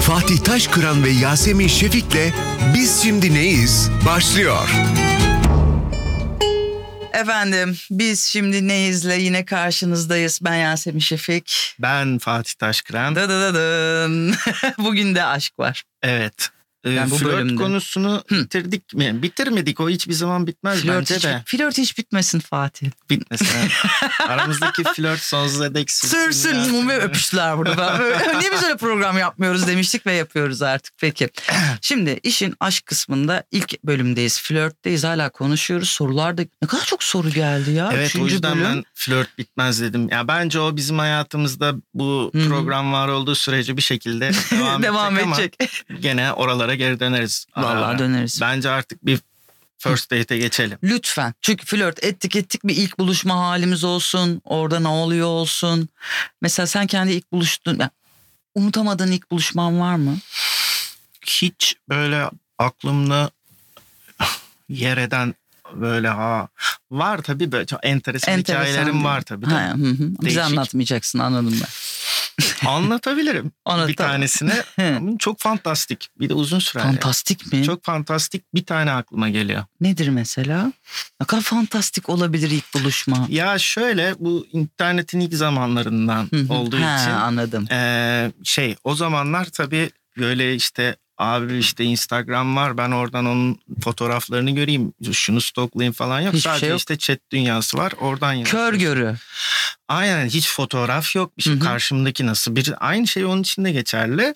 Fatih Taşkıran ve Yasemin Şefik'le Biz Şimdi Neyiz başlıyor. Efendim biz şimdi neyizle yine karşınızdayız. Ben Yasemin Şefik. Ben Fatih Taşkıran. Dı dı dı dın. Bugün de aşk var. Evet. Ee, Yani bu flört bölümde. konusunu Hı. bitirdik mi? Bitirmedik o hiçbir zaman bitmez Flört bence hiç, de. flört hiç bitmesin Fatih. Bitmesin. evet. Aramızdaki flört sonsuza dek sürsün. Sürsün mum ve öpüştüler burada. Niye biz öyle program yapmıyoruz demiştik ve yapıyoruz artık. Peki. Şimdi işin aşk kısmında ilk bölümdeyiz. Flörtteyiz hala konuşuyoruz. Sorularda ne kadar çok soru geldi ya. Evet o Üçüncü yüzden bölüm. ben flört bitmez dedim. Ya bence o bizim hayatımızda bu program var olduğu sürece bir şekilde devam, devam edecek, edecek. ama gene oralara geri döneriz. Vallahi ara. döneriz. Bence artık bir first date'e geçelim. Lütfen. Çünkü flört ettik ettik bir ilk buluşma halimiz olsun. Orada ne oluyor olsun. Mesela sen kendi ilk buluştun. unutamadığın ilk buluşman var mı? hiç böyle aklımda yer eden böyle ha var tabii böyle çok enteresan, Enteresan hikayelerim değil. var tabii. Ha, tabii. hı hı. Bize anlatmayacaksın anladım ben. Anlatabilirim Anlat, bir. Ama çok fantastik. Bir de uzun sürer. yani. Fantastik mi? Çok fantastik bir tane aklıma geliyor. Nedir mesela? Ne kadar fantastik olabilir ilk buluşma. Ya şöyle bu internetin ilk zamanlarından olduğu ha, için Anladım. eee, şey o zamanlar tabii böyle işte abi işte Instagram var ben oradan onun fotoğraflarını göreyim şunu stoklayayım falan yok. Hiçbir şey Sadece yok. işte chat dünyası var oradan Kör yazıyorsun. görü. Aynen hiç fotoğraf yok. Hı. karşımdaki nasıl bir aynı şey onun için de geçerli.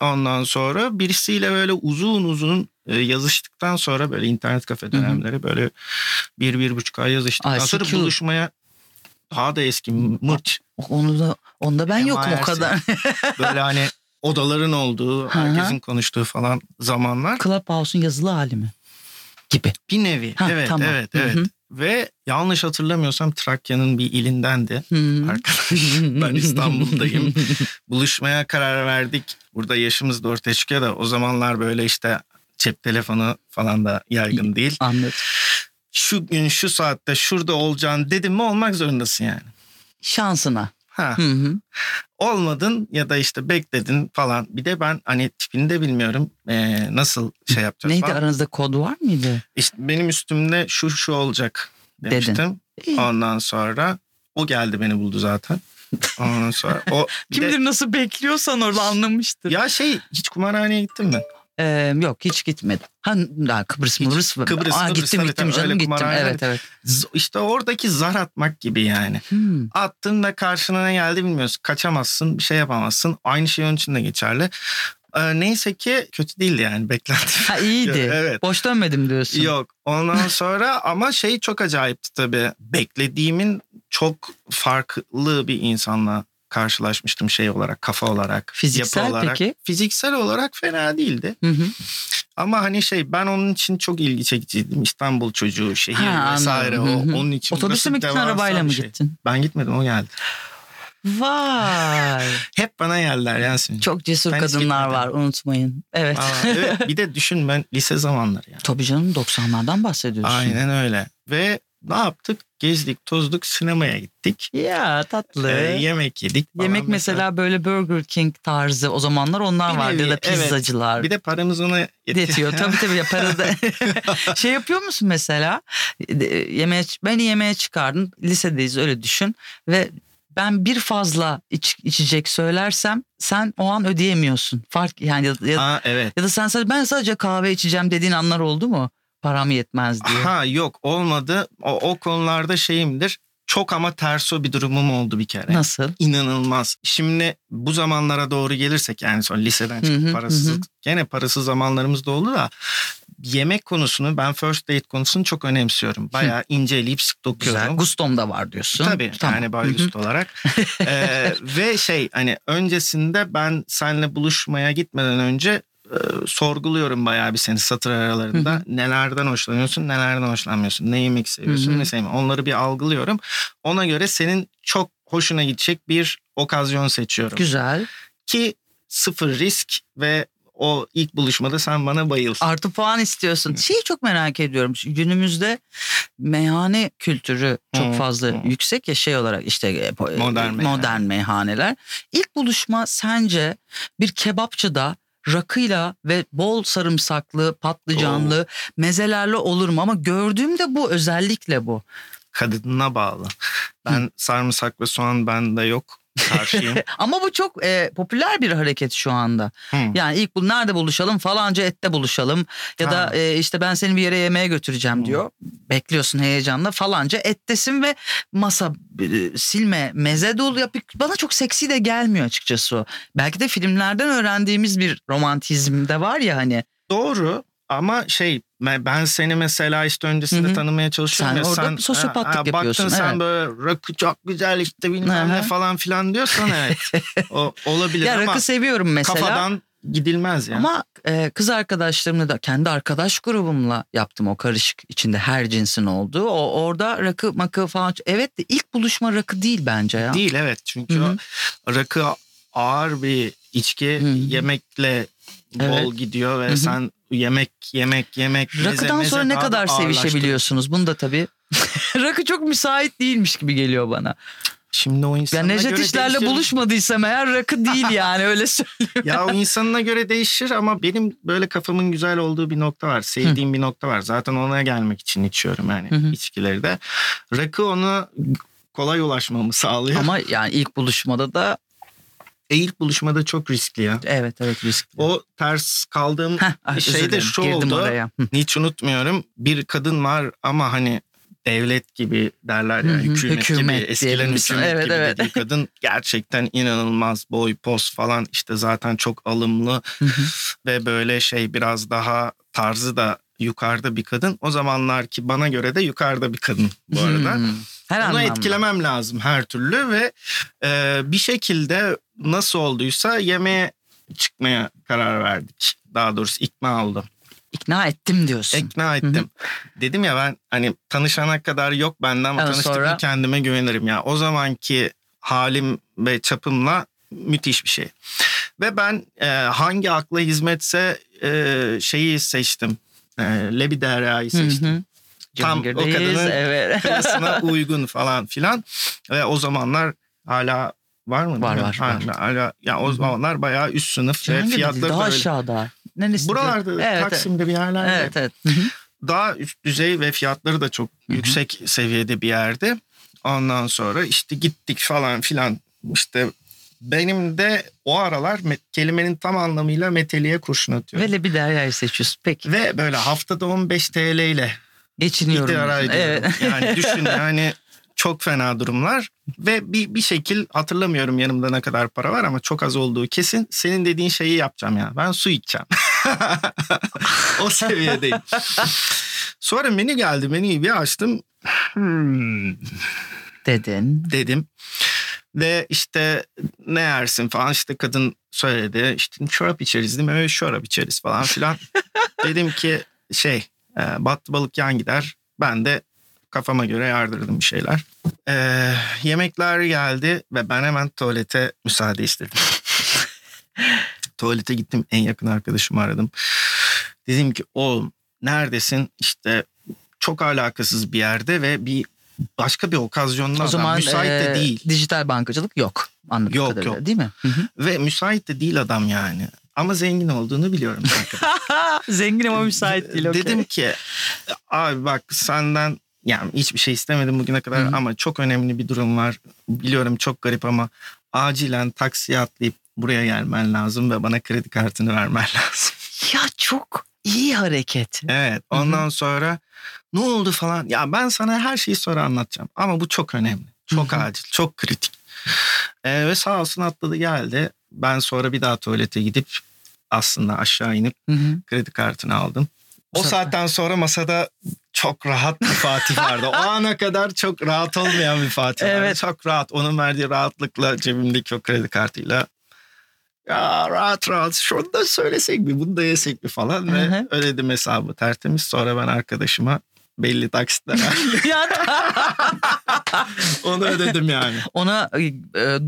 Ondan sonra birisiyle böyle uzun uzun e, yazıştıktan sonra böyle internet kafe dönemleri böyle bir bir buçuk ay yazıştıktan sonra ICQ. buluşmaya daha da eski mırç Onu da onda ben yokum o kadar. böyle hani odaların olduğu Hı hı. herkesin konuştuğu falan zamanlar Clubhouse'un yazılı hali mi? Gibi. bir nevi Ha, evet tamam. evet evet hı. ve yanlış hatırlamıyorsam Trakya'nın bir ilindendi Hı. arkadaş ben İstanbul'dayım buluşmaya karar verdik. Burada yaşımız da ortaya çıkıyor da o zamanlar böyle işte cep telefonu falan da yaygın değil. Anladım. Şu gün şu saatte şurada olacaksın dedim mi olmak zorundasın yani. Şansına. Ha, Hı hı. olmadın ya da işte bekledin falan. Bir de ben hani tipini de bilmiyorum ee, nasıl şey yapacağız Neydi falan. aranızda kod var mıydı? İşte benim üstümde şu şu olacak demiştim. İyi. Ondan sonra o geldi beni buldu zaten. Ondan sonra o bir de- nasıl bekliyorsan orada anlamıştır. ya şey hiç kumarhaneye gittin mi? Ee, yok hiç gitmedim. Ha, daha Kıbrıs Hiç- Mıbrıs mı? Kıbrıs, Aa, Kıbrıs, gittim tabii, gittim tabii, canım gittim. Evet evet. İşte oradaki zar atmak gibi yani. Hmm. Attın da karşına ne geldi bilmiyorsun. Kaçamazsın, bir şey yapamazsın. Aynı şey onun için de geçerli. Ee, neyse ki kötü değildi yani beklenti. Ha iyiydi. Evet. Boş dönmedim diyorsun. Yok. Ondan sonra ama şey çok acayipti tabii. Beklediğimin çok farklı bir insanla karşılaşmıştım şey olarak, kafa olarak, Fiziksel yapı olarak. peki? Fiziksel olarak fena değildi. Hı hı. Ama hani şey ben onun için çok ilgi çekiciydim. İstanbul çocuğu, şehir Ha, vesaire. O, anladım. Hı. onun için Otobüsle mi gittin arabayla mı şey. gittin? Ben gitmedim o geldi. Vay. Hep bana geldiler Yasemin. Çok cesur Ben kadınlar var unutmayın. Evet. Aa, evet, bir de düşün ben lise zamanları yani. Tabii canım 90'lardan bahsediyorsun. Aynen öyle. Ve ne yaptık? Gezdik, tozduk, sinemaya gittik. Ya tatlı. Ee, yemek yedik. falan Yemek mesela böyle Burger King tarzı o zamanlar onlar Bir vardı ya nevi, da evet. pizzacılar. Bir de paramız ona yetti. yetiyor. tabii tabii ya para da. şey yapıyor musun mesela? Yemeğe, beni yemeğe çıkardın. Lisedeyiz öyle düşün. Ve ben bir fazla iç, içecek söylersem sen o an ödeyemiyorsun. Fark yani ya, ya, Aa, evet. ya da sen sadece ben sadece kahve içeceğim dediğin anlar oldu mu? Param yetmez diye. Ha yok olmadı. O, o konularda şeyimdir. Çok ama terso bir durumum oldu bir kere. Nasıl? İnanılmaz. Şimdi bu zamanlara doğru gelirsek yani sonra liseden çıkıp Hı hı, parasız hı hı. gene parasız zamanlarımız da oldu da yemek konusunu ben first date konusunu çok önemsiyorum. Bayağı inceleyip sık dokuyorum. Güzel. Gustom da var diyorsun. Tabii Tamam. yani Hı böyle hı. üst olarak. Ee, ve şey hani öncesinde ben seninle buluşmaya gitmeden önce e, sorguluyorum bayağı bir seni satır aralarında. Hı Nelerden hoşlanıyorsun, nelerden hoşlanmıyorsun. Ne yemek seviyorsun, Hı hı. ne sevmiyorsun. Onları bir algılıyorum. Ona göre senin çok hoşuna gidecek bir okazyon seçiyorum. Güzel. Ki sıfır risk ve o ilk buluşmada sen bana bayıl. Artı puan istiyorsun. Şeyi çok merak ediyorum. Günümüzde meyhane kültürü çok Hı, fazla hı. yüksek ya şey olarak işte e, po- Modern modern meyhaneler. İlk buluşma sence bir kebapçıda rakıyla ve bol sarımsaklı, patlıcanlı mezelerle olur mu? Ama gördüğümde bu özellikle bu. Kadınına bağlı. Ben sarımsak ve soğan bende yok. Karşıyım. Ama bu çok e, popüler bir hareket şu anda. Hı. Yani ilk bu nerede buluşalım falanca ette buluşalım ya da Ha. e, işte ben seni bir yere yemeğe götüreceğim Hı. diyor. Bekliyorsun heyecanla falanca ettesin ve masa e, silme meze dolu yapıp bana çok seksi de gelmiyor açıkçası o. Belki de filmlerden öğrendiğimiz bir romantizm de var ya hani. Doğru ama şey ben seni mesela işte öncesinde Hı hı. tanımaya çalışıyorum. Sen ya, orada sosyopatlık baktın yapıyorsun, sen evet. böyle rakı çok güzel işte bilmem Hı ne falan filan diyorsan evet. o, olabilir Ya ama rakı seviyorum mesela. kafadan gidilmez yani. Ama e, kız arkadaşlarımla da kendi arkadaş grubumla yaptım o karışık içinde her cinsin olduğu. O orada rakı makı falan. Evet de ilk buluşma rakı değil bence ya. Değil evet çünkü Hı hı. o rakı ağır bir içki Hı hı. yemekle bol Evet. gidiyor ve Hı hı. sen yemek yemek yemek meze, Rakıdan meze sonra ne kadar sevişebiliyorsunuz? Bunu da tabii. Rakı çok müsait değilmiş gibi geliyor bana. Şimdi o insanına Necdet göre İşler'le değişir. buluşmadıysam eğer rakı değil yani öyle söyleyeyim. Ya o insanına göre değişir ama benim böyle kafamın güzel olduğu bir nokta var. Sevdiğim bir nokta var. Zaten ona gelmek için içiyorum yani Hı hı. içkileri de. Rakı onu kolay ulaşmamı sağlıyor. Ama yani ilk buluşmada da E, ilk buluşmada çok riskli ya. evet evet riskli. O ters kaldığım Heh, ah, şey de şu girdim oldu. oraya. Hiç unutmuyorum. Bir kadın var ama hani devlet gibi derler ya hükümet, hükümet gibi eskilerin hükümet Evet, gibi evet. dediği kadın gerçekten inanılmaz boy poz falan işte zaten çok alımlı ve böyle şey biraz daha tarzı da yukarıda bir kadın. O zamanlar ki bana göre de yukarıda bir kadın bu arada. Hmm. Her Onu anlamda. etkilemem lazım her türlü ve e, bir şekilde nasıl olduysa yemeğe çıkmaya karar verdik. Daha doğrusu ikna oldum. İkna ettim diyorsun. İkna ettim. Dedim ya ben hani tanışana kadar yok bende ama Evet, tanıştıkça sonra- kendime güvenirim ya. O zamanki halim ve çapımla müthiş bir şey. Ve ben e, hangi akla hizmetse e, şeyi seçtim. E, Lebi Derya'yı Hı seçtim. hı. Tam o kadının evet. Uygun falan filan. Ve o zamanlar hala var mı? Var, var, Hala, hala ya o zamanlar bayağı üst sınıf ve Cihangir'de değil, fiyatları daha da öyle. aşağıda. Neresi? Buralarda Evet, evet. Taksim'de bir yerlerde Evet evet. Daha üst düzey ve fiyatları da çok yüksek seviyede bir yerde. Ondan sonra işte gittik falan filan işte benim de o aralar me- kelimenin tam anlamıyla meteliğe kurşun atıyorum. Ve Lebi Derya'yı seçiyorsun. Peki. Ve böyle haftada 15 TL ile Geçiniyorum. diyorsun. ediyorum. Evet. Yani düşün yani çok fena durumlar ve bir, bir şekil hatırlamıyorum yanımda ne kadar para var ama çok az olduğu kesin. Senin dediğin şeyi yapacağım ya. Ben su içeceğim. o seviyedeyim. Sonra menü geldi. Menüyü bir açtım. Hmm, Dedin. dedim. Ve işte ne yersin falan işte kadın söyledi. İşte çorap içeriz değil mi? Evet çorap içeriz falan filan. dedim ki şey e, battı balık yan gider. Ben de kafama göre yardırdım bir şeyler. E, yemekler geldi ve ben hemen tuvalete müsaade istedim. Tuvalete gittim en yakın arkadaşımı aradım. Dedim ki oğlum neredesin? İşte çok alakasız bir yerde ve bir başka bir okazyonda O adam. zaman müsait de e, değil. dijital bankacılık yok. Anladığım Yok, kadarıyla yok. değil mi? Hı hı. Ve müsait de değil adam yani. Ama zengin olduğunu biliyorum. Zengin ama müsait değil. okey. Dedim ki abi bak senden yani hiçbir şey istemedim bugüne kadar Hı hı. ama çok önemli bir durum var. Biliyorum çok garip ama acilen taksiye atlayıp buraya gelmen lazım ve bana kredi kartını vermen lazım. Ya çok iyi hareket. Evet ondan sonra ne oldu falan ya ben sana her şeyi sonra anlatacağım ama bu çok önemli. Çok Hı hı. acil çok kritik. Ee, ve sağ olsun atladı geldi. Ben sonra bir daha tuvalete gidip aslında aşağı inip Hı hı. kredi kartını aldım. O saatten sonra masada çok rahat bir Fatih vardı. O ana kadar çok rahat olmayan bir Fatih vardı. Evet. Çok rahat. Onun verdiği rahatlıkla cebimdeki o kredi kartıyla ya rahat rahat şunu da söylesek mi bunu da yesek mi falan ve hı. ödedim hesabı tertemiz. Sonra ben arkadaşıma belli taksitler Onu ödedim yani. Ona e,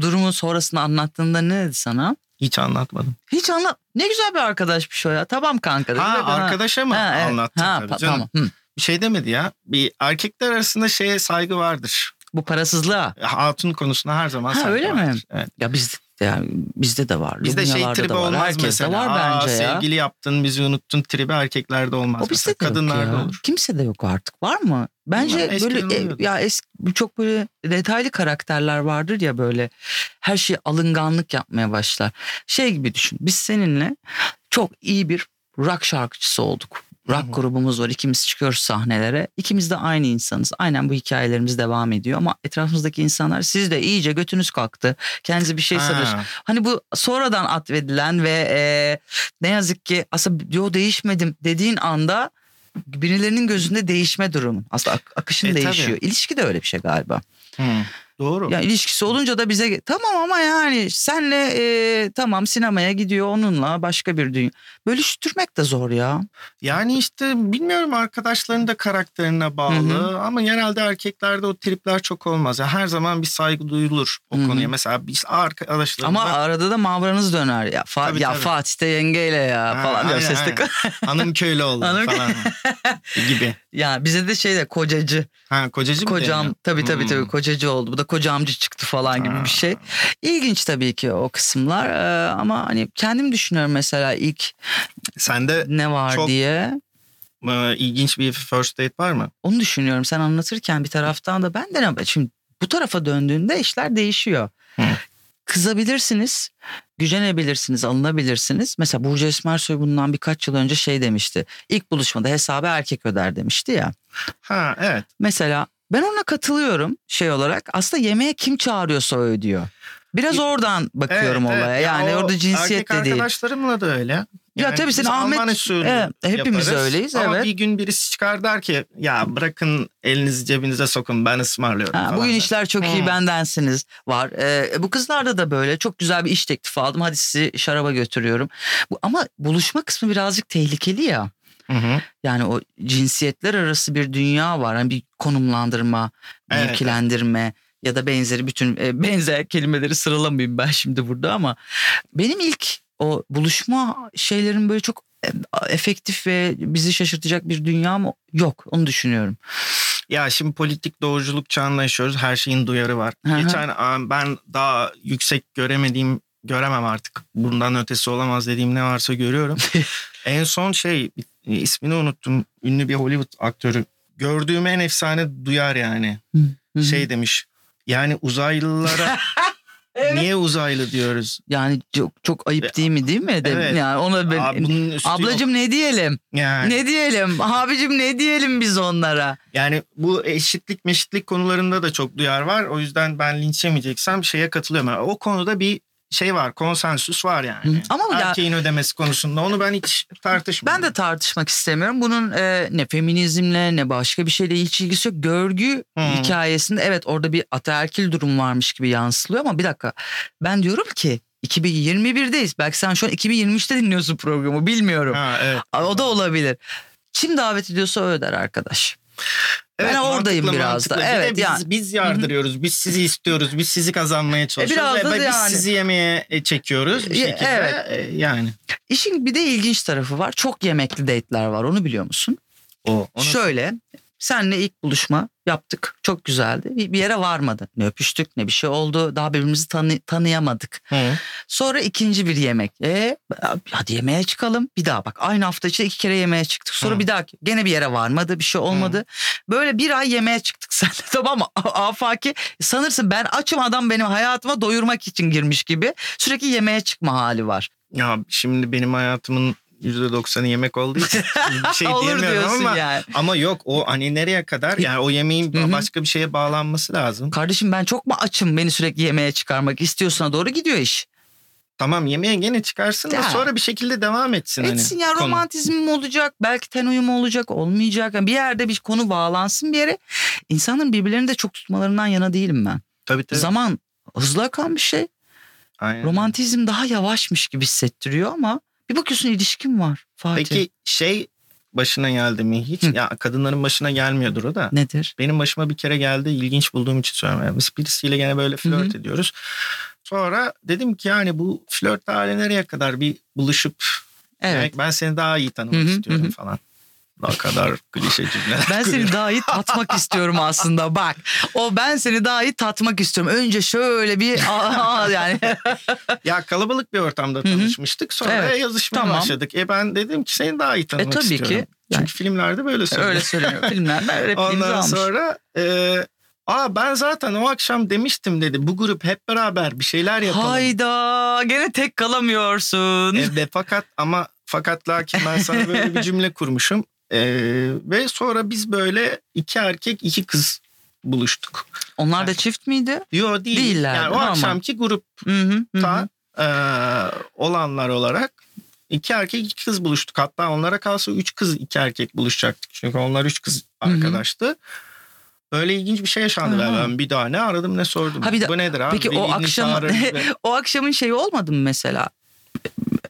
durumun sonrasını anlattığında ne dedi sana? Hiç anlatmadım. Hiç anla. Ne güzel bir arkadaşmış o ya. Tamam kanka. dedi. Ha arkadaşa mı Ha, evet. anlattın Ha, tabii canım. Tamam. Hı. Bir şey demedi ya. Bir erkekler arasında şeye saygı vardır. Bu parasızlığa. Hatun konusunda her zaman Ha, saygı öyle mi? vardır. Evet. Ya biz yani bizde de var. Bizde şey tribi var. olmaz Herkeste mesela. var Aa, bence ya. Sevgili yaptın bizi unuttun tribi erkeklerde olmaz. O bizde de yok Kadınlarda ya. olur. Kimse de yok artık. Var mı? Bence eskiden böyle e, ya eski çok böyle detaylı karakterler vardır ya böyle her şey alınganlık yapmaya başlar. Şey gibi düşün. Biz seninle çok iyi bir rock şarkıcısı olduk. Rock Hı hı. grubumuz var. İkimiz çıkıyoruz sahnelere. İkimiz de aynı insanız. Aynen bu hikayelerimiz devam ediyor ama etrafımızdaki insanlar siz de iyice götünüz kalktı. Kendinize bir şey sanır. Hani bu sonradan atfedilen ve e, ne yazık ki aslında yo değişmedim dediğin anda birilerinin gözünde değişme durumu. Aslında ak- akışın E, tabii. değişiyor. İlişki de öyle bir şey galiba. Hı. Doğru. Yani ilişkisi olunca da bize tamam ama yani senle e, tamam sinemaya gidiyor onunla başka bir dünya. Bölüştürmek de zor ya. Yani işte bilmiyorum arkadaşların da karakterine bağlı Hı ama genelde erkeklerde o tripler çok olmaz. Yani her zaman bir saygı duyulur o Hı hı. konuya. Mesela biz arkadaşlarımla Ama arada da mavranız döner ya. Fa- Tabii, ya tabii. Fatih de yengeyle ya Ha, falan diyor sesli. hanım köylü oldu falan gibi. Ya bize de şey de kocacı. Ha kocacı mı Kocam deniyor? tabii tabii tabii Hmm. kocacı oldu. Bu da kocamcı çıktı falan gibi Ha. bir şey. İlginç tabii ki o kısımlar Ee, ama hani kendim düşünüyorum mesela ilk Sende ne var Çok- diye. e, ilginç bir first date var mı? Onu düşünüyorum sen anlatırken bir taraftan da ben de ne şimdi bu tarafa döndüğünde işler değişiyor. Hı. Kızabilirsiniz, gücenebilirsiniz, alınabilirsiniz. Mesela Burcu Esmersoy bundan birkaç yıl önce şey demişti. İlk buluşmada hesabı erkek öder demişti ya. Ha evet. Mesela ben ona katılıyorum şey olarak. Aslında yemeğe kim çağırıyorsa ödüyor. Biraz Ya- oradan bakıyorum Evet, olaya. evet. Ya Yani o orada cinsiyet erkek de değil. arkadaşlarımla da öyle. Ya tabii biz sen Ahmet- Alman usulü Evet, hepimiz yaparız. öyleyiz, Ama evet. bir gün birisi çıkar der ki ya bırakın elinizi cebinize sokun ben ısmarlıyorum Ha, falan bugün der. işler çok iyi Hmm. bendensiniz var. Ee, bu kızlarda da böyle çok güzel bir iş teklifi aldım. Hadi sizi şaraba götürüyorum. Bu, ama buluşma kısmı birazcık tehlikeli ya. Hı hı. Yani o cinsiyetler arası bir dünya var. Hani bir konumlandırma, Evet, mevkilendirme ya da benzeri bütün e, benzer kelimeleri sıralamayayım ben şimdi burada ama benim ilk o buluşma şeylerin böyle çok e, efektif ve bizi şaşırtacak bir dünya mı yok onu düşünüyorum. Ya şimdi politik doğruculuk çağında yaşıyoruz. Her şeyin duyarı var. Hı hı. Geçen ben daha yüksek göremediğim göremem artık. Bundan ötesi olamaz dediğim ne varsa görüyorum. en son şey ismini unuttum. Ünlü bir Hollywood aktörü. Gördüğüm en efsane duyar yani. Hı hı. Şey demiş. Yani uzaylılara niye uzaylı diyoruz? Yani çok çok ayıp değil mi değil mi? De- Evet. Yani ona ben, bunun üstü yok. ablacım ne diyelim? yani, Ne diyelim? Abicim ne diyelim biz onlara? yani bu eşitlik meşitlik konularında da çok duyar var. O yüzden ben linç yemeyeceksem şeye katılıyorum. Yani o konuda bir şey var konsensüs var yani. Ama ya- Erkeğin ödemesi konusunda onu ben hiç tartışmıyorum. Ben de tartışmak istemiyorum. Bunun e, ne feminizmle ne başka bir şeyle hiç ilgisi yok. Görgü Hı. hikayesinde evet orada bir ataerkil durum varmış gibi yansılıyor ama bir dakika. Ben diyorum ki 2021'deyiz. Belki sen şu an 2023'te dinliyorsun programı bilmiyorum. Ha, evet. O da olabilir. Kim davet ediyorsa o öder arkadaş. Ben oradayım mantıklı, biraz da. Bir Evet, biz, yani. biz yardırıyoruz. Biz sizi istiyoruz. Biz sizi kazanmaya çalışıyoruz. biraz da biz yani. sizi yemeğe e, çekiyoruz bir şekilde. evet. E, Yani. İşin bir de ilginç tarafı var. Çok yemekli date'ler var. Onu biliyor musun? O. Şöyle senle ilk buluşma yaptık. Çok güzeldi. Bir, bir yere varmadı. Ne öpüştük ne bir şey oldu. Daha birbirimizi tanı- tanıyamadık. Hı. Sonra ikinci bir yemek. E, hadi yemeğe çıkalım. Bir daha bak aynı hafta içinde iki kere yemeğe çıktık. Sonra Hı. bir daha gene bir yere varmadı. Bir şey olmadı. Böyle bir ay yemeğe çıktık seninle tamam mı? Afaki sanırsın ben açım adam benim hayatıma doyurmak için girmiş gibi. Sürekli yemeğe çıkma hali var. Ya şimdi benim hayatımın %90'ı yemek olduğu için bir şey Olur diyemiyorum ama yani. ama yok o hani nereye kadar yani o yemeğin başka bir şeye bağlanması lazım. Kardeşim ben çok mu açım beni sürekli yemeğe çıkarmak istiyorsuna doğru gidiyor iş. Tamam yemeğe gene çıkarsın da sonra bir şekilde devam etsin. Etsin hani, ya konu. romantizm mi olacak belki ten uyumu olacak olmayacak. Yani bir yerde bir konu bağlansın bir yere. İnsanların birbirlerini de çok tutmalarından yana değilim ben. Tabii tabii. Zaman hızlı akan bir şey. Aynen. Romantizm daha yavaşmış gibi hissettiriyor ama bir bakıyorsun ilişkin var Fatih. Peki şey başına geldi mi hiç? Hı. Ya kadınların başına gelmiyordur o da. Nedir? Benim başıma bir kere geldi ilginç bulduğum için söylüyorum. Yani biz birisiyle gene böyle flört ediyoruz. Sonra dedim ki yani bu flört hali nereye kadar bir buluşup Evet. demek ben seni daha iyi tanımak Hı hı, istiyorum hı hı. falan. Ne kadar klişe cümleler. Ben seni daha iyi tatmak istiyorum aslında bak. O ben seni daha iyi tatmak istiyorum. Önce şöyle bir aa, yani Ya kalabalık bir ortamda tanışmıştık. Sonra Evet, yazışmaya tamam. başladık. E ben dedim ki seni daha iyi tanımak E, tabii ki. istiyorum. Çünkü Yani- filmlerde böyle söylüyor. öyle söyleniyor. Filmlerden repliğimizi Ondan almış. sonra e, Aa ben zaten o akşam demiştim dedi. Bu grup hep beraber bir şeyler yapalım. Hayda gene tek kalamıyorsun. E, ve fakat ama fakat lakin ben sana böyle bir cümle kurmuşum. E, ve sonra biz böyle iki erkek iki kız buluştuk. Onlar da çift miydi? Yo değil. Değiller, Yani o normal. akşamki grupta e, olanlar olarak iki erkek iki kız buluştuk. Hatta onlara kalsa üç kız iki erkek buluşacaktık. Çünkü onlar üç kız arkadaştı. Böyle ilginç bir şey yaşandı. Aha. Ben bir daha ne aradım ne sordum. Ha bir de- Bu nedir abi? Peki o Velini akşam ve- o akşamın şeyi olmadı mı mesela?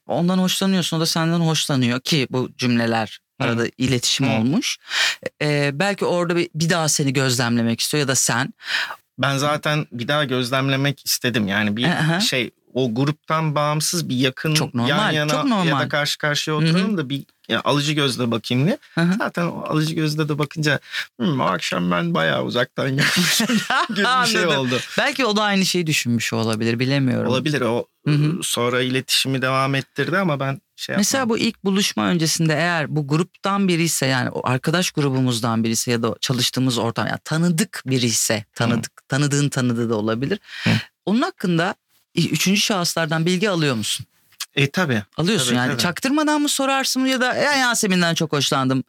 Ondan hoşlanıyorsun o da senden hoşlanıyor ki bu cümleler Arada iletişim Hı. olmuş. Ee, belki orada bir, bir daha seni gözlemlemek istiyor ya da sen. Ben zaten bir daha gözlemlemek istedim. Yani bir Aha. şey o gruptan bağımsız bir yakın Çok normal, yan yana çok ya normal. da karşı karşıya oturalım da bir ya, alıcı gözle bakayım diye. Zaten o alıcı gözle de bakınca "Hmm, o akşam ben bayağı uzaktan yapmışım gibi bir şey oldu. Belki o da aynı şeyi düşünmüş olabilir bilemiyorum. Olabilir o Hı hı. sonra iletişimi devam ettirdi ama ben şey Mesela bu ilk buluşma öncesinde eğer bu gruptan biri ise yani o arkadaş grubumuzdan biri ise ya da çalıştığımız ortam yani tanıdık biri ise tanıdık tanıdığın tanıdığı da olabilir. Hı. Onun hakkında üçüncü şahıslardan bilgi alıyor musun? E tabi. Alıyorsun Tabii, yani tabii. çaktırmadan mı sorarsın ya da ya Yasemin'den çok hoşlandım.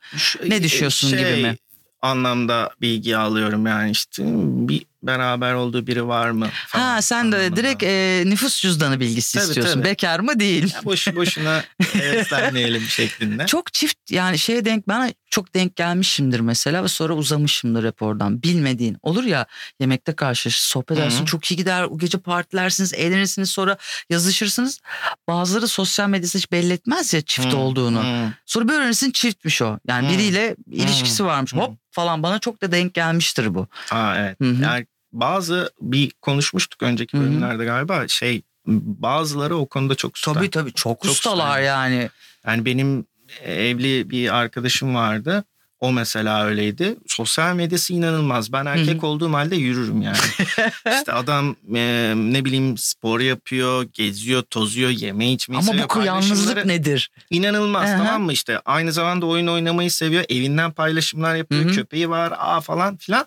Ne düşüyorsun şey, gibi mi? anlamda bilgi alıyorum yani işte bir beraber olduğu biri var mı? falan ha sen de anlamında. direkt e, nüfus cüzdanı bilgisi Tabii, istiyorsun. tabii. Bekar mı değil. Ya boşu boşuna heveslenmeyelim şeklinde. Çok çift yani şeye denk bana çok denk gelmişimdir mesela ve sonra uzamışımdır hep oradan. Bilmediğin olur ya yemekte karşılaşır sohbet edersin çok iyi gider o gece partilersiniz eğlenirsiniz sonra yazışırsınız. Bazıları sosyal medyada hiç belli etmez ya çift Hı, olduğunu. hı. Sonra bir öğrenirsin çiftmiş o. Yani Hı. biriyle ilişkisi varmış Hı. hop falan bana çok da denk gelmiştir bu. Ha evet. Hı hı. Yani bazı bir konuşmuştuk önceki bölümlerde galiba şey bazıları o konuda çok usta. Tabii tabii çok, Çok ustalar usta yani. Yani benim evli bir arkadaşım vardı. O mesela öyleydi. Sosyal medyası inanılmaz. Ben erkek hı. olduğum halde yürürüm yani. işte adam e, ne bileyim spor yapıyor, geziyor, tozuyor, yeme içmeyi Ama seviyor. bu yalnızlık nedir? İnanılmaz Hı hı. tamam mı işte. Aynı zamanda oyun oynamayı seviyor. Evinden paylaşımlar yapıyor. Hı hı. Köpeği var aa falan filan.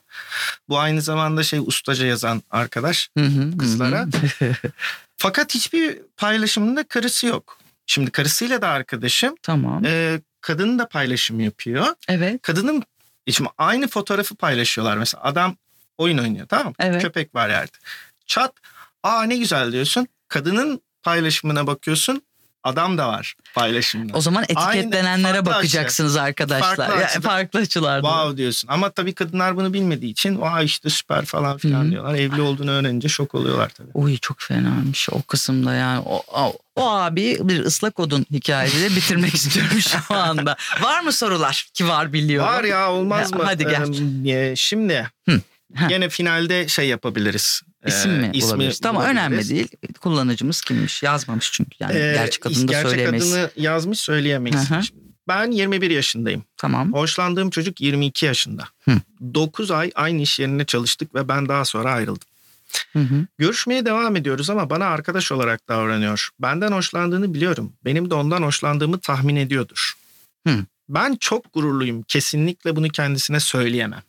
Bu aynı zamanda şey ustaca yazan arkadaş. Hı hı, hı Kızlara. Fakat hiçbir paylaşımında karısı yok. Şimdi karısıyla da arkadaşım. tamam. E, kadın da paylaşım yapıyor. Evet. Kadının şimdi aynı fotoğrafı paylaşıyorlar. Mesela adam oyun oynuyor tamam mı? Evet. Köpek var yerde. Çat aa ne güzel diyorsun. Kadının paylaşımına bakıyorsun. Adam da var paylaşımda. O zaman Aynı, etiketlenenlere farklı bakacaksınız arkadaşlar. Farklı Ya, açıdan. farklı açılardan. Wow diyorsun. Ama tabii kadınlar bunu bilmediği için vay işte süper falan filan Hı hı. diyorlar. Evli olduğunu öğrenince şok oluyorlar tabii. Uy çok fenaymış o kısımda yani. O, o, o abi bir ıslak odun hikayesiyle bitirmek istiyorum şu anda. Var mı sorular? Ki var biliyorum. Var ya olmaz Ya, mı? hadi gel. Ee, şimdi Hı. Gene finalde şey yapabiliriz. İsim Ee, mi ismi bulabiliriz? Tamam önemli değil. Kullanıcımız kimmiş? Yazmamış çünkü. Yani Ee, gerçek adını da gerçek söyleyemeyiz. adını yazmış söyleyemeyiz. Ben 21 yaşındayım. Tamam. Hoşlandığım çocuk 22 yaşında. Hı. 9 ay aynı iş yerinde çalıştık ve ben daha sonra ayrıldım. Hı hı. Görüşmeye devam ediyoruz ama bana arkadaş olarak davranıyor. Benden hoşlandığını biliyorum. Benim de ondan hoşlandığımı tahmin ediyordur. Hı. Ben çok gururluyum. Kesinlikle bunu kendisine söyleyemem.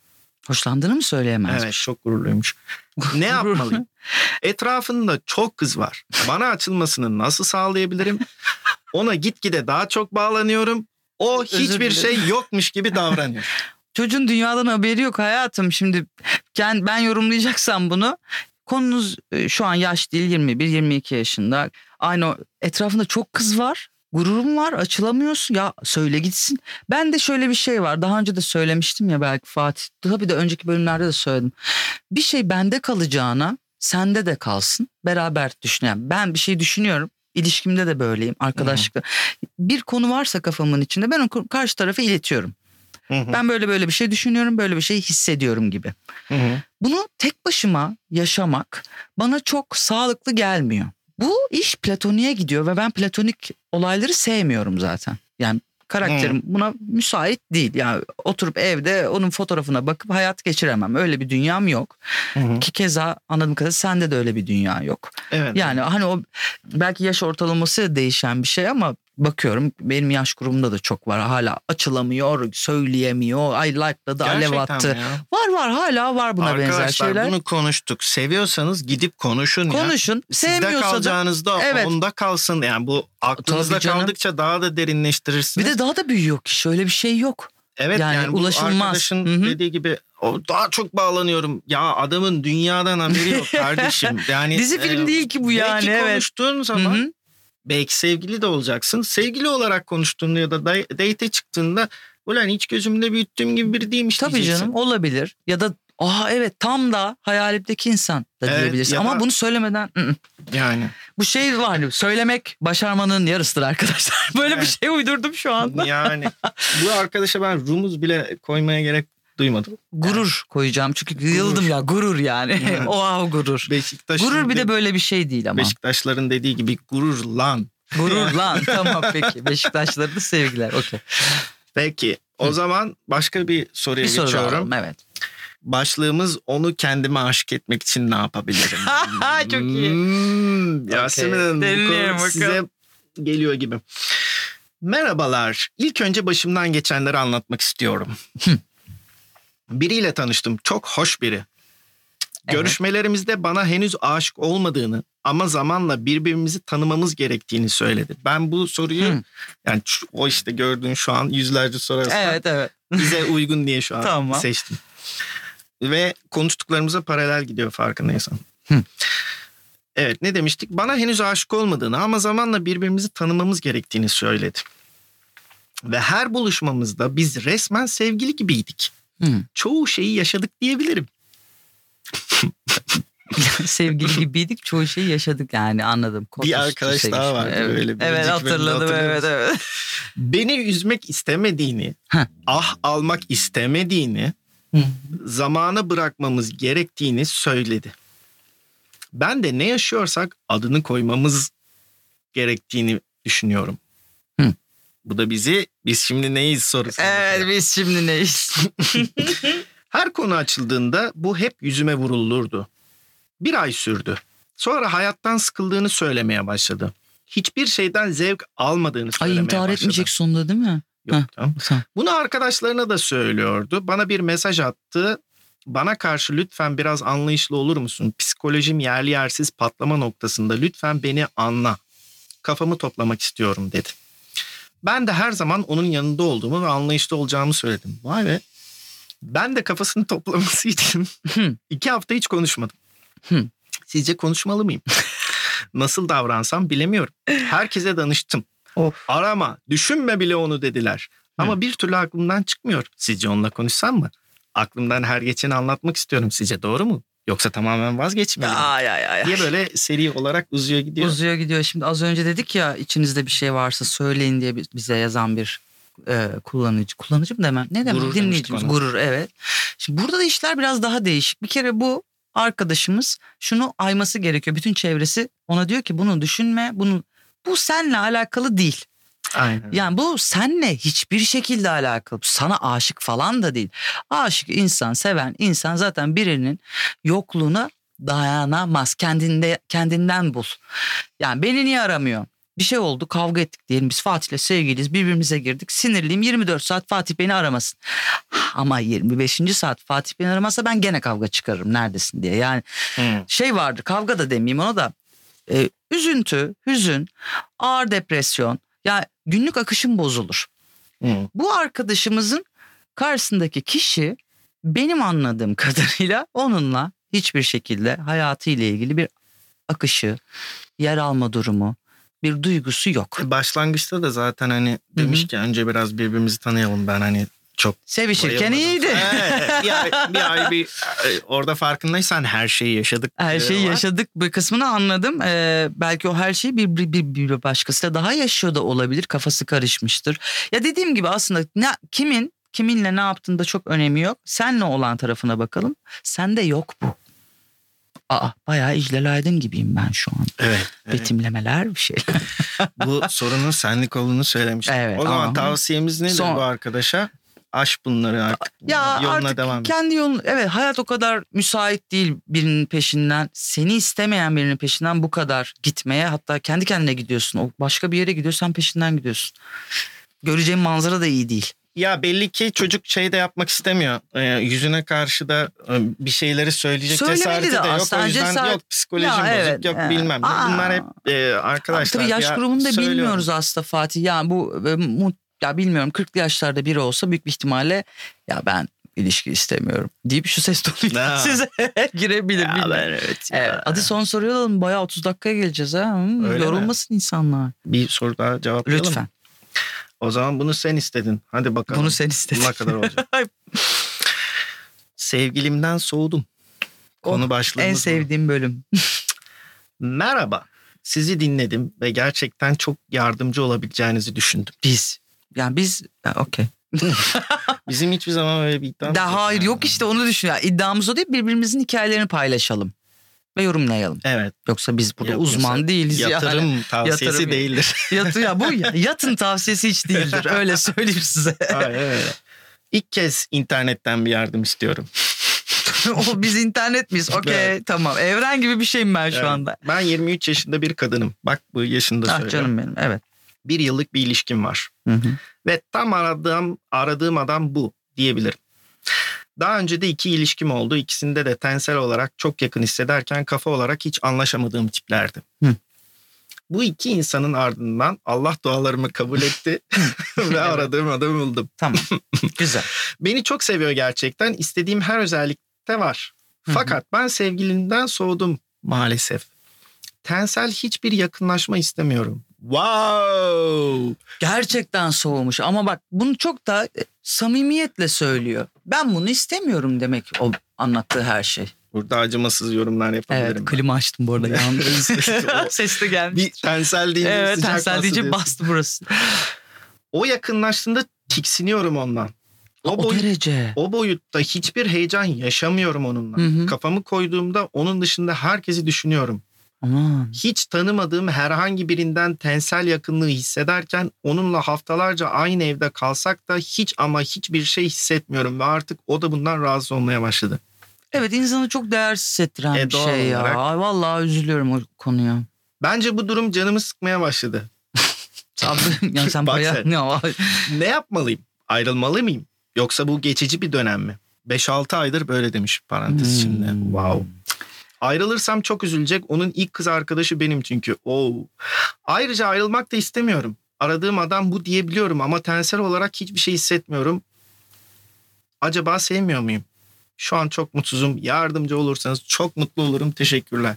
Hoşlandığını mı söyleyemez? Evet çok gururluymuş. ne yapmalıyım? Etrafında çok kız var. Bana açılmasını nasıl sağlayabilirim? Ona gitgide daha çok bağlanıyorum. O Özür hiçbir dilerim. şey yokmuş gibi davranıyor. Çocuğun dünyadan haberi yok hayatım. Şimdi ben yorumlayacaksam bunu. Konunuz e, şu an yaş değil 21-22 yaşında. Aynı etrafında çok kız var. Gururum var açılamıyorsun ya söyle gitsin. Ben de şöyle bir şey var daha önce de söylemiştim ya belki Fatih. Tabii de önceki bölümlerde de söyledim. Bir şey bende kalacağına sende de kalsın beraber düşünelim. Ben bir şey düşünüyorum. İlişkimde de böyleyim arkadaşlıkta. Bir konu varsa kafamın içinde ben o karşı tarafa iletiyorum. Ben böyle böyle bir şey düşünüyorum, böyle bir şey hissediyorum gibi. Bunu tek başıma yaşamak bana çok sağlıklı gelmiyor. Bu iş platoniğe gidiyor ve ben platonik olayları sevmiyorum zaten. Yani karakterim buna müsait değil. Yani oturup evde onun fotoğrafına bakıp hayat geçiremem. Öyle bir dünyam yok. Hı. Ki keza anladığım kadarıyla sende de öyle bir dünya yok. Evet. Yani hani o belki yaş ortalaması değişen bir şey ama bakıyorum benim yaş grubumda da çok var. Hala açılamıyor, söyleyemiyor. Ay like'ladı, alev attı. ya? Var var hala var buna benzer Arkadaşlar şeyler. bunu konuştuk. Seviyorsanız gidip konuşun ya. Konuşun. Sizde Sevmiyorsa da kalacağınız da Evet. onda kalsın. Yani bu aklınızda kaldıkça daha da derinleştirirsiniz. bir de daha da büyüyor ki şöyle bir şey yok. evet yani yani, ulaşılmaz. arkadaşın Hı hı. dediği gibi o daha çok bağlanıyorum. Ya adamın dünyadan haberi yok kardeşim. Yani Dizi film değil ki bu yani, Belki evet. konuştuğun zaman hı. Belki sevgili de olacaksın. Sevgili olarak konuştuğunda ya da da- date'e çıktığında ulan hiç gözümde büyüttüğüm gibi biri değilmiş Tabii diyeceksin. canım olabilir. Ya da Aa evet tam da hayalimdeki insan da Evet, diyebilirsin. Ama da- bunu söylemeden ı, ı. Yani bu şey var söylemek başarmanın yarısıdır arkadaşlar. Böyle bir Evet. şey uydurdum şu anda. yani bu arkadaşa ben rumuz bile koymaya gerek duymadım. Gurur koyacağım çünkü yıldım ya gurur yani. Evet. o gurur. Beşiktaş'ın Gurur bir de- de böyle bir şey değil ama. Beşiktaşların dediği gibi gurur lan. Gurur lan tamam peki. Beşiktaşları da sevgiler okey. Peki o zaman başka bir soruya Bir soru geçiyorum. alalım evet. Başlığımız onu kendime aşık etmek için ne yapabilirim? Çok iyi. Hmm, Yasemin Hanım bu konu size geliyor gibi. Merhabalar. İlk önce başımdan geçenleri anlatmak istiyorum. Biriyle tanıştım. Çok hoş biri. Görüşmelerimizde bana henüz aşık olmadığını ama zamanla birbirimizi tanımamız gerektiğini söyledi. Ben bu soruyu Hı. yani şu- o işte gördüğün şu an yüzlerce soru arasında Evet evet. bize uygun diye şu an Tamam. seçtim. Ve konuştuklarımıza paralel gidiyor farkındaysan. Hı. Evet ne demiştik? Bana henüz aşık olmadığını ama zamanla birbirimizi tanımamız gerektiğini söyledi. Ve her buluşmamızda biz resmen sevgili gibiydik. Hı. Çoğu şeyi yaşadık diyebilirim. Sevgili gibiydik çoğu şeyi yaşadık yani anladım. Kotus Bir arkadaş sevişme. daha vardı evet. böyle bir Evet hatırladım evet evet. Beni üzmek istemediğini, Heh. ah almak istemediğini, Hı. zamana bırakmamız gerektiğini söyledi. Ben de ne yaşıyorsak adını koymamız gerektiğini düşünüyorum. Bu da bizi biz şimdi neyiz sorusu. Evet biz şimdi neyiz? Her konu açıldığında bu hep yüzüme vurulurdu. Bir ay sürdü. Sonra hayattan sıkıldığını söylemeye başladı. Hiçbir şeyden zevk almadığını Ay söylemeye intihar başladı. etmeyecek sonunda değil mi? Yok. Tamam. Bunu arkadaşlarına da söylüyordu. Bana bir mesaj attı. Bana karşı lütfen biraz anlayışlı olur musun? Psikolojim yerli yersiz patlama noktasında lütfen beni anla. Kafamı toplamak istiyorum dedi. Ben de her zaman onun yanında olduğumu ve anlayışlı olacağımı söyledim. Vay be. Ben de kafasını toplaması için Hı. iki hafta hiç konuşmadım. Hı. Sizce konuşmalı mıyım? Nasıl davransam bilemiyorum. Herkese danıştım. Of. Arama, düşünme bile onu dediler. Ama bir türlü aklımdan çıkmıyor. Sizce onunla konuşsam mı? Aklımdan her geçeni anlatmak istiyorum. Sizce doğru mu? Yoksa tamamen vazgeçmeliyim. Ay ay ay. diye böyle seri olarak uzuyor gidiyor. Uzuyor gidiyor. Şimdi az önce dedik ya içinizde bir şey varsa söyleyin diye bi- bize yazan bir e, kullanıcı. Kullanıcı mı demem? Ne demem? Gurur Dinleyicimiz. Gurur evet. Şimdi burada da işler biraz daha değişik. Bir kere bu arkadaşımız şunu ayması gerekiyor. Bütün çevresi ona diyor ki bunu düşünme. Bunu bu seninle alakalı değil. Aynen. Yani bu senle hiçbir şekilde alakalı. Sana aşık falan da değil. Aşık insan, seven insan zaten birinin yokluğuna dayanamaz. Kendinde kendinden bul. Yani beni niye aramıyor? Bir şey oldu kavga ettik diyelim biz Fatih'le sevgiliyiz birbirimize girdik sinirliyim 24 saat Fatih beni aramasın. Ama 25. saat Fatih beni aramazsa ben gene kavga çıkarırım neredesin diye. Yani Hı. şey vardır kavga da demeyeyim ona da e, üzüntü, hüzün, ağır depresyon ya günlük akışım bozulur. Hı. Bu arkadaşımızın karşısındaki kişi benim anladığım kadarıyla onunla hiçbir şekilde hayatıyla ilgili bir akışı, yer alma durumu, bir duygusu yok. Başlangıçta da zaten hani demiş ki önce biraz birbirimizi tanıyalım ben hani çok Sevişirken bayılmadım. iyiydi. Evet, bir ay, bir ay bir e, orada farkındaysan her şeyi yaşadık. Her şeyi var. yaşadık. Bu kısmını anladım. Ee, belki o her şeyi bir, bir, bir, bir başkasıyla daha yaşıyor da olabilir. Kafası karışmıştır. Ya dediğim gibi aslında ne, kimin Kiminle ne yaptığında çok önemi yok. Senle olan tarafına bakalım. Sende yok bu. Aa bayağı İclal Aydın gibiyim ben şu an. Evet. evet. Betimlemeler bir şey. Bu sorunun senlik olduğunu söylemiştim. Evet, o zaman ama- tavsiyemiz nedir Son- bu arkadaşa? Aş bunları artık. ya Yoluna artık devam et. kendi yolun evet hayat o kadar müsait değil birinin peşinden seni istemeyen birinin peşinden bu kadar gitmeye hatta kendi kendine gidiyorsun o başka bir yere gidiyorsan peşinden gidiyorsun göreceğin manzara da iyi değil Ya belli ki çocuk şey de yapmak istemiyor. Ee, yüzüne karşı da e, bir şeyleri söyleyecek Söylemeli cesareti de, de yok. aslında, O yüzden cesaret- yok psikolojim Ya bozuk evet, yok evet. bilmem. Aa. Bunlar hep e, arkadaşlar. Tabii yaş ya, grubunu da söylüyorum. bilmiyoruz aslında Fatih. Yani bu e, ya bilmiyorum 40'lı yaşlarda biri olsa büyük bir ihtimalle ya ben ilişki istemiyorum deyip şu ses tonu Ha. size girebilir. Ya bilmiyorum. ben evet. ya. Evet, hadi son soruyu alalım. Bayağı 30 dakikaya geleceğiz ha. Hmm, Öyle mi? yorulmasın insanlar. Bir soru daha cevaplayalım. Lütfen. O zaman bunu sen istedin. Hadi bakalım. Bunu sen istedin. Buna kadar olacak. Sevgilimden soğudum. Konu Oh, başlığımız En bu. sevdiğim bölüm. Merhaba. Sizi dinledim ve gerçekten çok yardımcı olabileceğinizi düşündüm. Biz. Yani biz okey. Bizim hiçbir zaman öyle bir iddiamız Daha hayır yani. yok işte onu düşün. Ya, iddiamız o değil birbirimizin hikayelerini paylaşalım. Ve yorumlayalım. Evet. Yoksa biz burada Yok, uzman değiliz Yatırım yani. tavsiyesi Yatırım- değildir. Yatı, ya bu ya- yatın tavsiyesi hiç değildir. Öyle söyleyeyim size. Aynen öyle. İlk kez internetten bir yardım istiyorum. o biz internet miyiz? Okey Evet. tamam. Evren gibi bir şeyim ben şu Evet. anda. Ben 23 yaşında bir kadınım. Bak bu yaşında Ah söylüyorum. canım benim evet. Bir yıllık bir ilişkim var. Hı hı. Ve tam aradığım aradığım adam bu diyebilirim. Daha önce de iki ilişkim oldu. İkisinde de tensel olarak çok yakın hissederken kafa olarak hiç anlaşamadığım tiplerdi. Hı. Bu iki insanın ardından Allah dualarımı kabul etti ve aradığım adamı buldum. Tamam. Güzel. Beni çok seviyor gerçekten. İstediğim her özellikte var. Fakat ben sevgilimden soğudum maalesef. Tensel hiçbir yakınlaşma istemiyorum. Wow! Gerçekten soğumuş ama bak bunu çok da e, samimiyetle söylüyor. Ben bunu istemiyorum demek o anlattığı her şey. Burada acımasız yorumlar yapabilirim. Evet ben. klima açtım bu arada yalnız. Ses de gelmiş. bir tensel deyince Evet sıcak tensel deyince bastı burası. O yakınlaştığında tiksiniyorum ondan. O, O, boy- derece. o boyutta hiçbir heyecan yaşamıyorum onunla. Hı hı. Kafamı koyduğumda onun dışında herkesi düşünüyorum. Aman. Hiç tanımadığım herhangi birinden tensel yakınlığı hissederken onunla haftalarca aynı evde kalsak da hiç ama hiçbir şey hissetmiyorum ve artık o da bundan rahatsız olmaya başladı. Evet insanı çok değersiz hissettiren E, bir şey ya. olarak. Ay, vallahi üzülüyorum o konuya. Bence bu durum canımı sıkmaya başladı. Abi, yani sen bayağı... Ya, Ne yapmalıyım? Ayrılmalı mıyım? Yoksa bu geçici bir dönem mi? 5-6 aydır böyle demiş parantez Hmm. içinde. Wow. Ayrılırsam çok üzülecek. Onun ilk kız arkadaşı benim çünkü. Oo. Ayrıca ayrılmak da istemiyorum. Aradığım adam bu diyebiliyorum ama tensel olarak hiçbir şey hissetmiyorum. Acaba sevmiyor muyum? Şu an çok mutsuzum. Yardımcı olursanız çok mutlu olurum. Teşekkürler.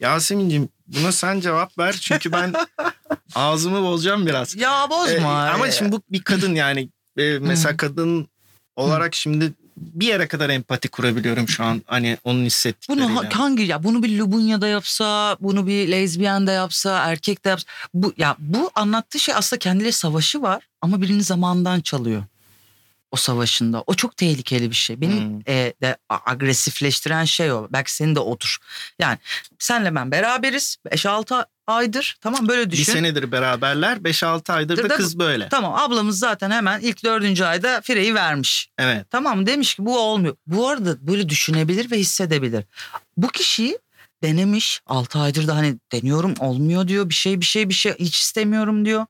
Yasemin'cim buna sen cevap ver. Çünkü ben ağzımı bozacağım biraz. ya bozma. Ee, ama şimdi bu bir kadın yani. Ee, mesela kadın olarak şimdi bir yere kadar empati kurabiliyorum şu an. Hani onun hissettikleriyle. Bunu ha- hangi ya bunu bir Lubunya da yapsa, bunu bir lezbiyen de yapsa, erkek de yapsa bu ya bu anlattığı şey aslında kendileri savaşı var ama birinin zamandan çalıyor. O savaşında. O çok tehlikeli bir şey. Benim Hmm. e, de agresifleştiren şey o. Belki senin de odur. Yani senle ben beraberiz. 5-6 aydır. Tamam böyle bir düşün. senedir beraberler. 5-6 aydır da dır. kız böyle. Tamam ablamız zaten hemen ilk dördüncü ayda fireyi vermiş. Evet. Tamam demiş ki bu olmuyor. Bu arada böyle düşünebilir ve hissedebilir. Bu kişiyi denemiş 6 aydır da hani deniyorum olmuyor diyor bir şey bir şey bir şey hiç istemiyorum diyor.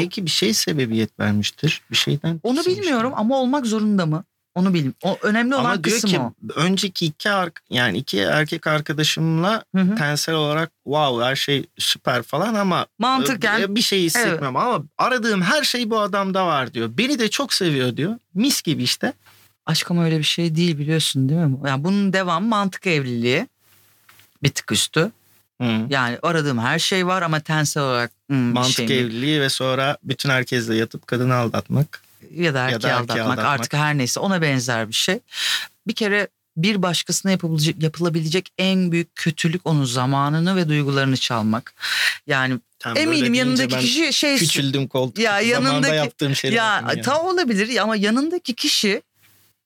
Belki bir şey sebebiyet vermiştir. Bir şeyden. Onu bilmiyorum ama olmak zorunda mı? Onu bilmiyorum. O önemli olan Ama diyor kısım ki o. önceki iki yani iki erkek arkadaşımla Hı hı. tensel olarak wow her şey süper falan ama Mantıken e, bir şey hissetmiyorum ama aradığım her şey bu adamda var diyor. Beni de çok seviyor diyor. Mis gibi işte. aşk ama öyle bir şey değil biliyorsun değil mi? Yani bunun devamı mantık evliliği. Bir tık üstü. Hı. Yani aradığım her şey var ama tensel olarak hmm, bir Mantık şey mi? evliliği ve sonra bütün herkesle yatıp kadını aldatmak. ya da erkeği erkeği aldatmak, aldatmak. artık her neyse ona benzer bir şey. Bir kere bir başkasına yapılabilecek, yapılabilecek en büyük kötülük onun zamanını ve duygularını çalmak. Yani Tam eminim yanındaki kişi şey Küçüldüm koltuk. Ya Ya yanındaki- yaptığım şeyler. ya yaptım yani. ta olabilir ama yanındaki kişi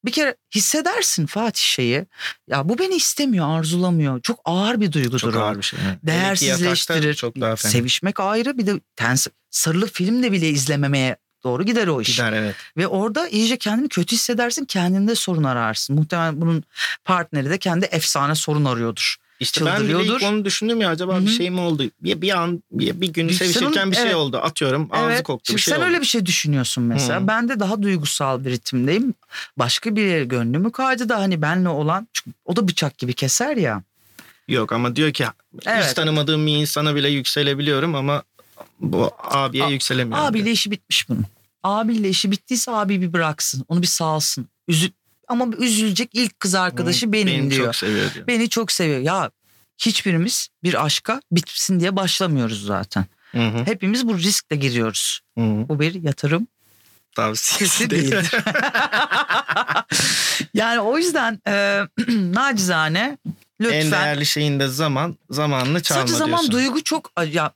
bir kere hissedersin Fatih şeyi. Ya bu beni istemiyor, arzulamıyor. Çok ağır bir duygudur Çok ağır bir şey. evet. Değersizleştirir. Çok daha fena. Sevişmek ayrı bir de tens sarılı film de bile izlememeye doğru gider o iş. Gider evet. Ve orada iyice kendini kötü hissedersin, kendinde sorun ararsın. Muhtemelen bunun partneri de kendi efsane sorun arıyordur. İşte ben bile ilk onu düşündüm ya acaba Hı bir şey mi oldu? Bir, bir an bir, bir gün Bir- sevişirken senin- bir şey evet. oldu. Atıyorum ağzı koktu Şimdi bir şey sen oldu. öyle bir şey düşünüyorsun mesela. Hı. Ben de daha duygusal bir ritimdeyim. Başka bir yere gönlümü kaydı da hani benle olan çünkü o da bıçak gibi keser ya. Yok ama diyor ki Evet. hiç tanımadığım bir insana bile yükselebiliyorum ama bu abiye A- yükselemiyorum. Abiyle diyor. işi bitmiş bunun. Abiyle işi bittiyse abi bir bıraksın. Onu bir salsın. Üzül ama üzülecek ilk kız arkadaşı benim beni diyor. çok seviyor diyor. Beni çok seviyor. Ya hiçbirimiz bir aşka bitsin diye başlamıyoruz zaten. Hı hı, Hepimiz bu riskle giriyoruz. hı hı. Bu bir yatırım Tavsiyesi değildir. yani o yüzden e, nacizane en lütfen. değerli şeyin de zaman. Zamanını çalma Sadece zaman diyorsun. duygu çok ya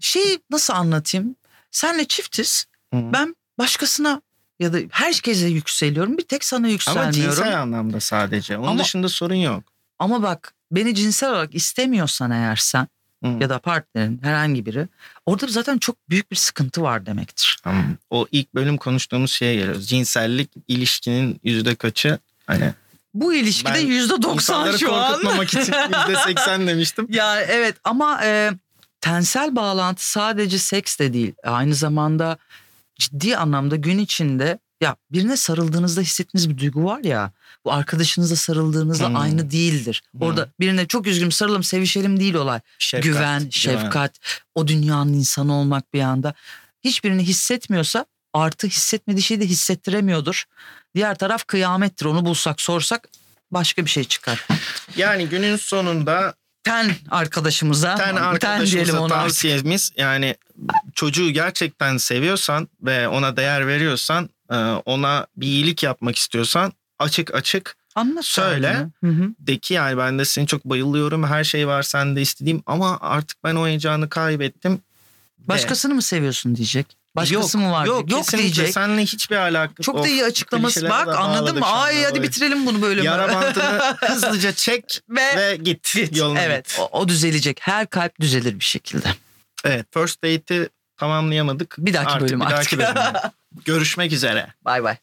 şey nasıl anlatayım? Senle çiftiz. Hı. Ben başkasına ya da herkese yükseliyorum. Bir tek sana Ama yükselmiyorum. cinsel anlamda sadece. Onun Ama- dışında sorun yok. Ama bak beni cinsel olarak istemiyorsan eğer sen Hı. ya da partnerin herhangi biri orada zaten çok büyük bir sıkıntı var demektir. Tamam. O ilk bölüm konuştuğumuz şeye geliyoruz. Cinsellik ilişkinin yüzde kaçı? Hani Bu ilişkide yüzde doksan insanları şu an. korkutmamak için yüzde seksen demiştim. Ya evet ama e, tensel bağlantı sadece seks de değil. Aynı zamanda ciddi anlamda gün içinde ya birine sarıldığınızda hissettiğiniz bir duygu var ya. Bu arkadaşınıza sarıldığınızda Hmm. aynı değildir. Hmm. Orada birine çok üzgünüm sarılalım sevişelim değil olay. Şefkat, Güven, güven. şefkat, o dünyanın insanı olmak bir anda. Hiçbirini hissetmiyorsa artı hissetmediği şeyi de hissettiremiyordur. Diğer taraf kıyamettir. Onu bulsak sorsak başka bir şey çıkar. Yani günün sonunda Ten arkadaşımıza, ten diyelim arkadaşımıza artık. tavsiyemiz yani çocuğu gerçekten seviyorsan ve ona değer veriyorsan e, ona bir iyilik yapmak istiyorsan açık açık Anla Söyle. Hı hı. de ki yani ben de seni çok bayılıyorum her şey var sende istediğim ama artık ben o heyecanı kaybettim. De. Başkasını mı seviyorsun diyecek. Başkası yok, mı var? Yok, yok diyecek. Seninle hiçbir alakası Çok da iyi açıklaması. Bak anladın mı? Ay hadi bitirelim bunu böyle. Yara bantını hızlıca çek ve, ve git. git. Yoluna evet git. O, o düzelecek. Her kalp düzelir bir şekilde. Evet first date'i tamamlayamadık. Bir dahaki Artık bölüm bir dahaki artık. bölümde. Görüşmek üzere. Bay bay.